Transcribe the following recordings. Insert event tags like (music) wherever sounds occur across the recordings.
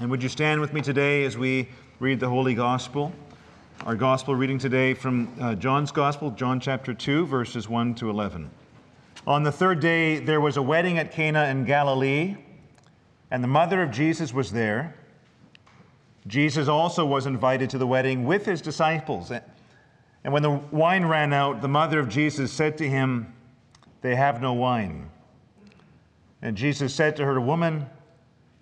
And would you stand with me today as we read the Holy Gospel? Our Gospel reading today from uh, John's Gospel, John chapter 2, verses 1 to 11. On the third day, there was a wedding at Cana in Galilee, and the mother of Jesus was there. Jesus also was invited to the wedding with his disciples. And when the wine ran out, the mother of Jesus said to him, They have no wine. And Jesus said to her, Woman,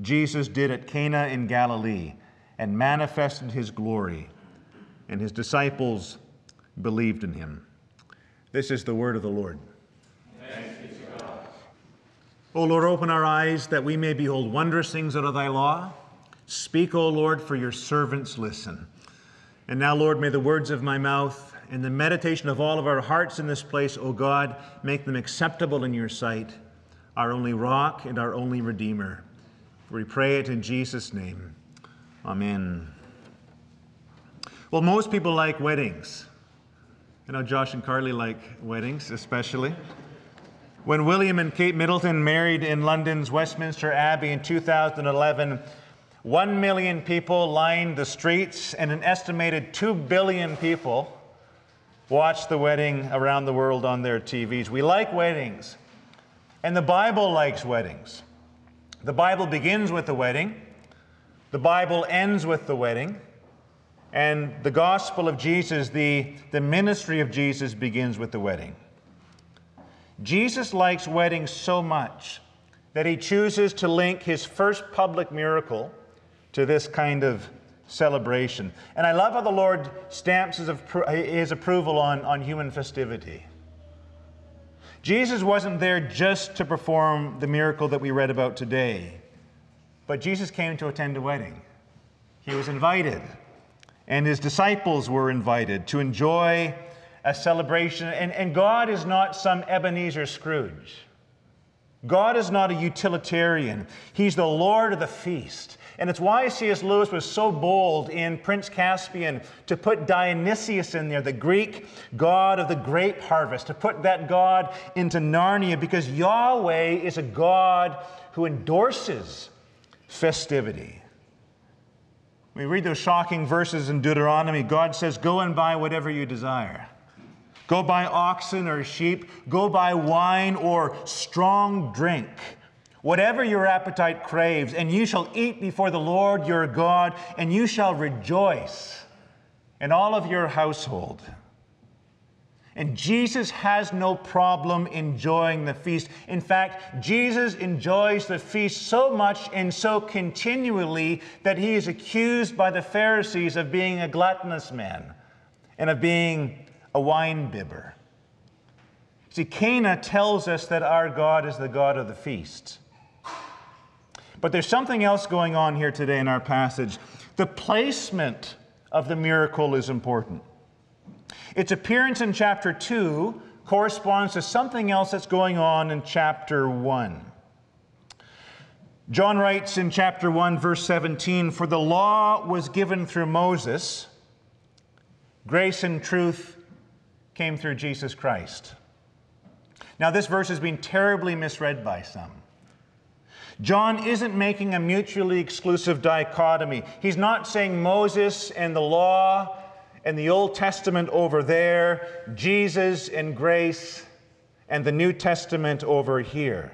Jesus did at Cana in Galilee and manifested his glory, and his disciples believed in him. This is the word of the Lord. O Lord, open our eyes that we may behold wondrous things out of thy law. Speak, O Lord, for your servants listen. And now, Lord, may the words of my mouth and the meditation of all of our hearts in this place, O God, make them acceptable in your sight, our only rock and our only redeemer. We pray it in Jesus' name. Amen. Well, most people like weddings. You know, Josh and Carly like weddings, especially. When William and Kate Middleton married in London's Westminster Abbey in 2011, one million people lined the streets, and an estimated two billion people watched the wedding around the world on their TVs. We like weddings, and the Bible likes weddings. The Bible begins with the wedding, the Bible ends with the wedding, and the gospel of Jesus, the, the ministry of Jesus, begins with the wedding. Jesus likes weddings so much that he chooses to link his first public miracle to this kind of celebration. And I love how the Lord stamps his, his approval on, on human festivity. Jesus wasn't there just to perform the miracle that we read about today, but Jesus came to attend a wedding. He was invited, and his disciples were invited to enjoy a celebration. And, and God is not some Ebenezer Scrooge. God is not a utilitarian. He's the Lord of the feast. And it's why C.S. Lewis was so bold in Prince Caspian to put Dionysius in there, the Greek god of the grape harvest, to put that god into Narnia, because Yahweh is a God who endorses festivity. We read those shocking verses in Deuteronomy. God says, Go and buy whatever you desire. Go buy oxen or sheep. Go buy wine or strong drink whatever your appetite craves, and you shall eat before the Lord your God, and you shall rejoice in all of your household. And Jesus has no problem enjoying the feast. In fact, Jesus enjoys the feast so much and so continually that he is accused by the Pharisees of being a gluttonous man and of being a wine bibber. See, Cana tells us that our God is the God of the feast. But there's something else going on here today in our passage. The placement of the miracle is important. Its appearance in chapter 2 corresponds to something else that's going on in chapter 1. John writes in chapter 1, verse 17 For the law was given through Moses, grace and truth came through Jesus Christ. Now, this verse has been terribly misread by some. John isn't making a mutually exclusive dichotomy. He's not saying Moses and the law and the Old Testament over there, Jesus and grace, and the New Testament over here.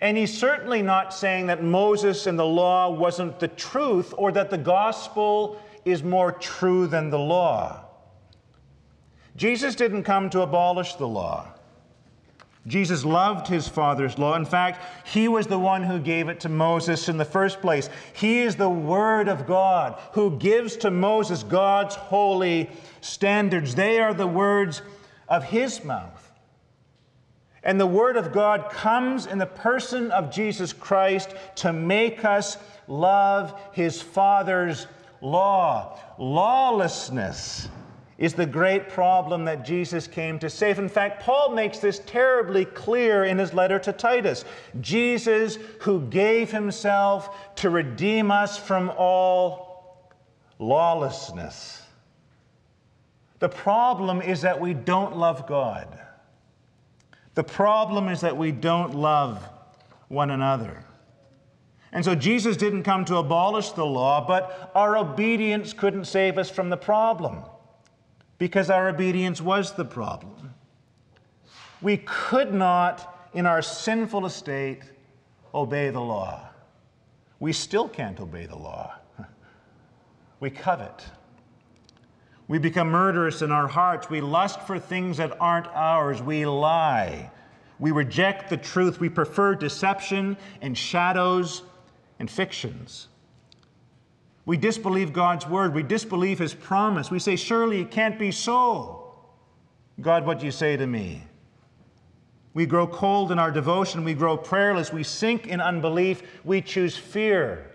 And he's certainly not saying that Moses and the law wasn't the truth or that the gospel is more true than the law. Jesus didn't come to abolish the law. Jesus loved his Father's law. In fact, he was the one who gave it to Moses in the first place. He is the Word of God who gives to Moses God's holy standards. They are the words of his mouth. And the Word of God comes in the person of Jesus Christ to make us love His Father's law. Lawlessness is the great problem that Jesus came to save. In fact, Paul makes this terribly clear in his letter to Titus. Jesus, who gave Himself to redeem us from all lawlessness. The problem is that we don't love God. The problem is that we don't love one another. And so Jesus didn't come to abolish the law, but our obedience couldn't save us from the problem because our obedience was the problem. We could not, in our sinful estate, obey the law. We still can't obey the law. (laughs) We covet. We become murderous in our hearts. We lust for things that aren't ours. We lie. We reject the truth. We prefer deception and shadows and fictions. We disbelieve God's word. We disbelieve his promise. We say, Surely it can't be so. God, what do you say to me? We grow cold in our devotion. We grow prayerless. We sink in unbelief. We choose fear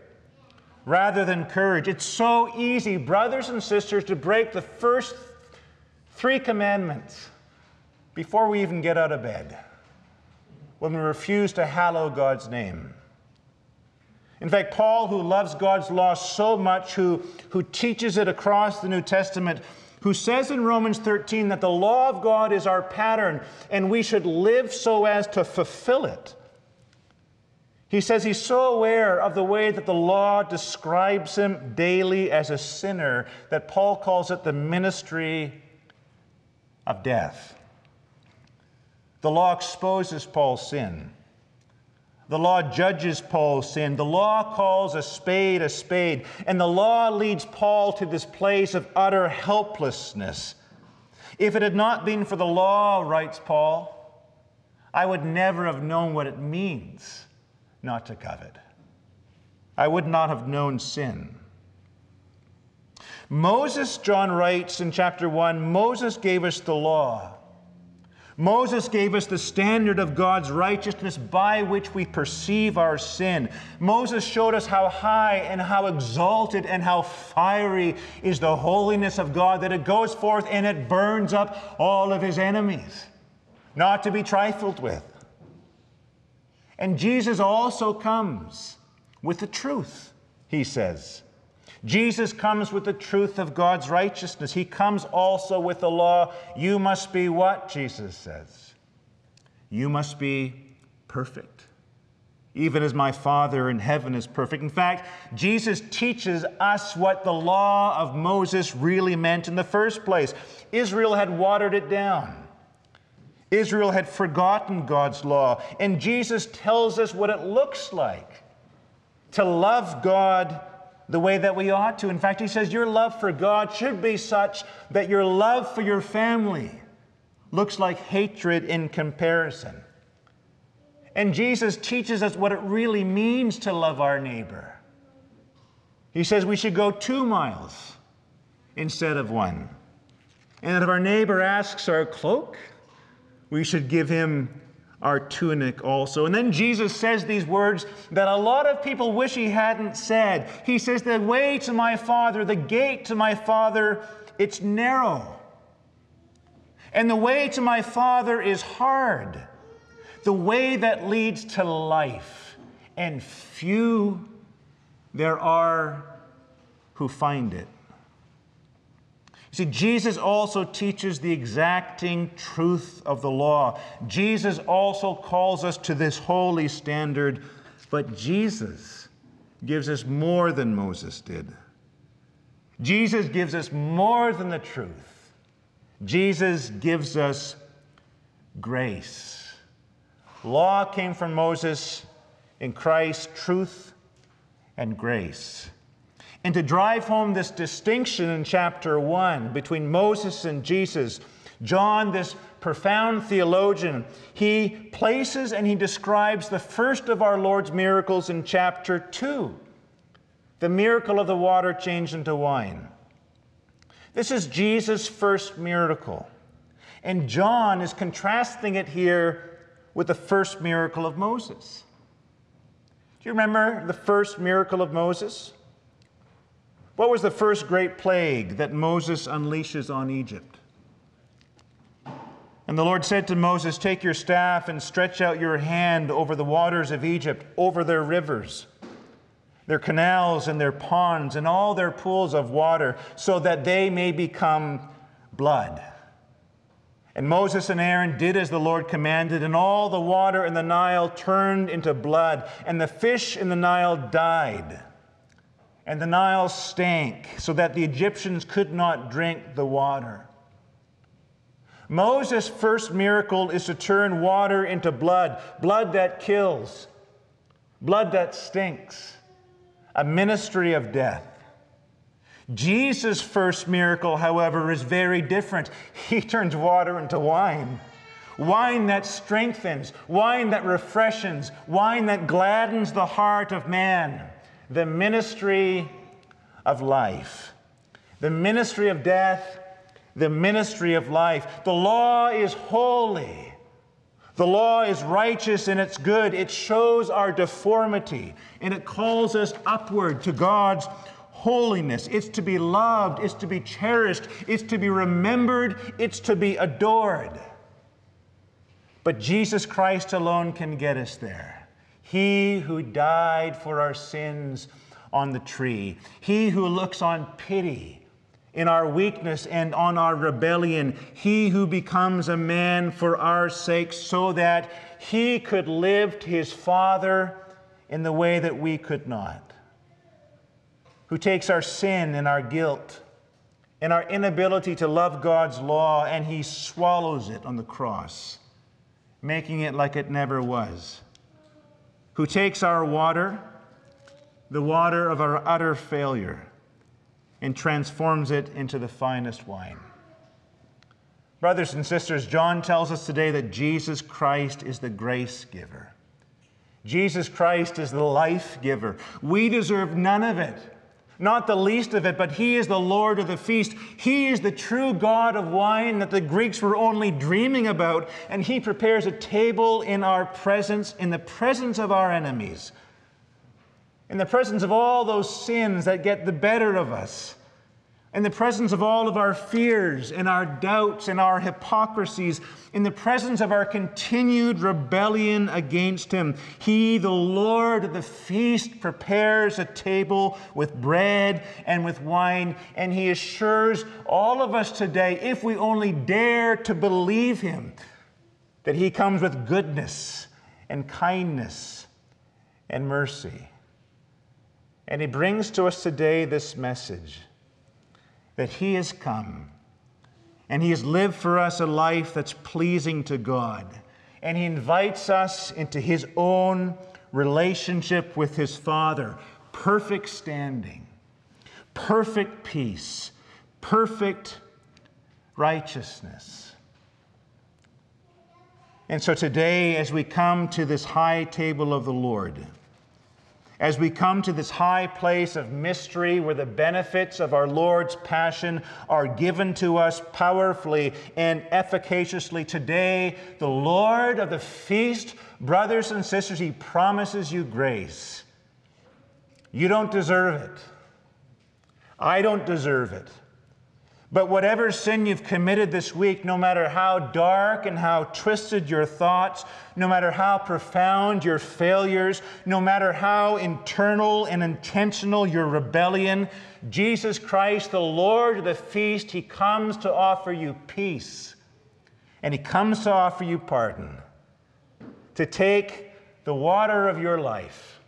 rather than courage. It's so easy, brothers and sisters, to break the first three commandments before we even get out of bed when we refuse to hallow God's name. In fact, Paul, who loves God's law so much, who, who teaches it across the New Testament, who says in Romans 13 that the law of God is our pattern and we should live so as to fulfill it. He says he's so aware of the way that the law describes him daily as a sinner that Paul calls it the ministry of death. The law exposes Paul's sin. The law judges Paul's sin. The law calls a spade a spade. And the law leads Paul to this place of utter helplessness. If it had not been for the law, writes Paul, I would never have known what it means not to covet. I would not have known sin. Moses, John writes in chapter 1, Moses gave us the law. Moses gave us the standard of God's righteousness by which we perceive our sin. Moses showed us how high and how exalted and how fiery is the holiness of God, that it goes forth and it burns up all of his enemies, not to be trifled with. And Jesus also comes with the truth, he says. Jesus comes with the truth of God's righteousness. He comes also with the law. You must be what? Jesus says. You must be perfect, even as my Father in heaven is perfect. In fact, Jesus teaches us what the law of Moses really meant in the first place. Israel had watered it down. Israel had forgotten God's law. And Jesus tells us what it looks like to love God the way that we ought to. In fact, he says your love for God should be such that your love for your family looks like hatred in comparison. And Jesus teaches us what it really means to love our neighbor. He says we should go two miles instead of one. And if our neighbor asks our cloak, we should give him our tunic also. And then Jesus says these words that a lot of people wish he hadn't said. He says, The way to my Father, the gate to my Father, it's narrow. And the way to my Father is hard. The way that leads to life. And few there are who find it. See, Jesus also teaches the exacting truth of the law. Jesus also calls us to this holy standard, but Jesus gives us more than Moses did. Jesus gives us more than the truth. Jesus gives us grace. Law came from Moses, in Christ, truth and grace. And to drive home this distinction in chapter 1 between Moses and Jesus, John, this profound theologian, he places and he describes the first of our Lord's miracles in chapter 2 the miracle of the water changed into wine. This is Jesus' first miracle. And John is contrasting it here with the first miracle of Moses. Do you remember the first miracle of Moses? What was the first great plague that Moses unleashes on Egypt? And the Lord said to Moses, Take your staff and stretch out your hand over the waters of Egypt, over their rivers their canals and their ponds and all their pools of water, so that they may become blood. And Moses and Aaron did as the Lord commanded, and all the water in the Nile turned into blood, and the fish in the Nile died. And the Nile stank, so that the Egyptians could not drink the water. Moses' first miracle is to turn water into blood, blood that kills, blood that stinks a ministry of death. Jesus' first miracle, however, is very different. (laughs) He turns water into wine. Wine that strengthens, wine that refreshes, wine that gladdens the heart of man. The ministry of life. The ministry of death, the ministry of life. The law is holy. The law is righteous and it's good. It shows our deformity and it calls us upward to God's holiness. It's to be loved, it's to be cherished, it's to be remembered, it's to be adored. But Jesus Christ alone can get us there. He who died for our sins on the tree, He who looks on pity in our weakness and on our rebellion, he who becomes a man for our sake, so that he could live to his Father in the way that we could not, who takes our sin and our guilt and our inability to love God's law and he swallows it on the cross, making it like it never was, who takes our water, the water of our utter failure and transforms it into the finest wine. Brothers and sisters, John tells us today that Jesus Christ is the grace giver. Jesus Christ is the life giver. We deserve none of it, not the least of it, but He is the Lord of the feast. He is the true God of wine that the Greeks were only dreaming about, and He prepares a table in our presence, in the presence of our enemies in the presence of all those sins that get the better of us, in the presence of all of our fears and our doubts and our hypocrisies, in the presence of our continued rebellion against Him, He, the Lord of the feast, prepares a table with bread and with wine, and He assures all of us today, if we only dare to believe Him, that He comes with goodness and kindness and mercy. And he brings to us today this message that he has come and he has lived for us a life that's pleasing to God. And he invites us into his own relationship with his Father perfect standing, perfect peace, perfect righteousness. And so today, as we come to this high table of the Lord, as we come to this high place of mystery where the benefits of our Lord's passion are given to us powerfully and efficaciously today, the Lord of the feast, brothers and sisters, He promises you grace. You don't deserve it. I don't deserve it. But whatever sin you've committed this week, no matter how dark and how twisted your thoughts, no matter how profound your failures, no matter how internal and intentional your rebellion, Jesus Christ, the Lord of the feast, He comes to offer you peace. And He comes to offer you pardon, to take the water of your life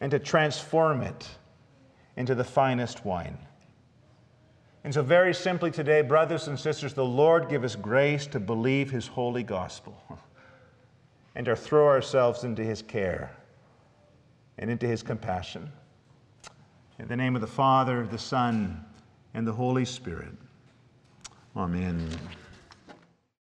and to transform it into the finest wine. And so, very simply today, brothers and sisters, the Lord give us grace to believe His holy gospel (laughs) and to throw ourselves into His care. and into his compassion. In the name of the Father, the Son, and the Holy Spirit. Amen.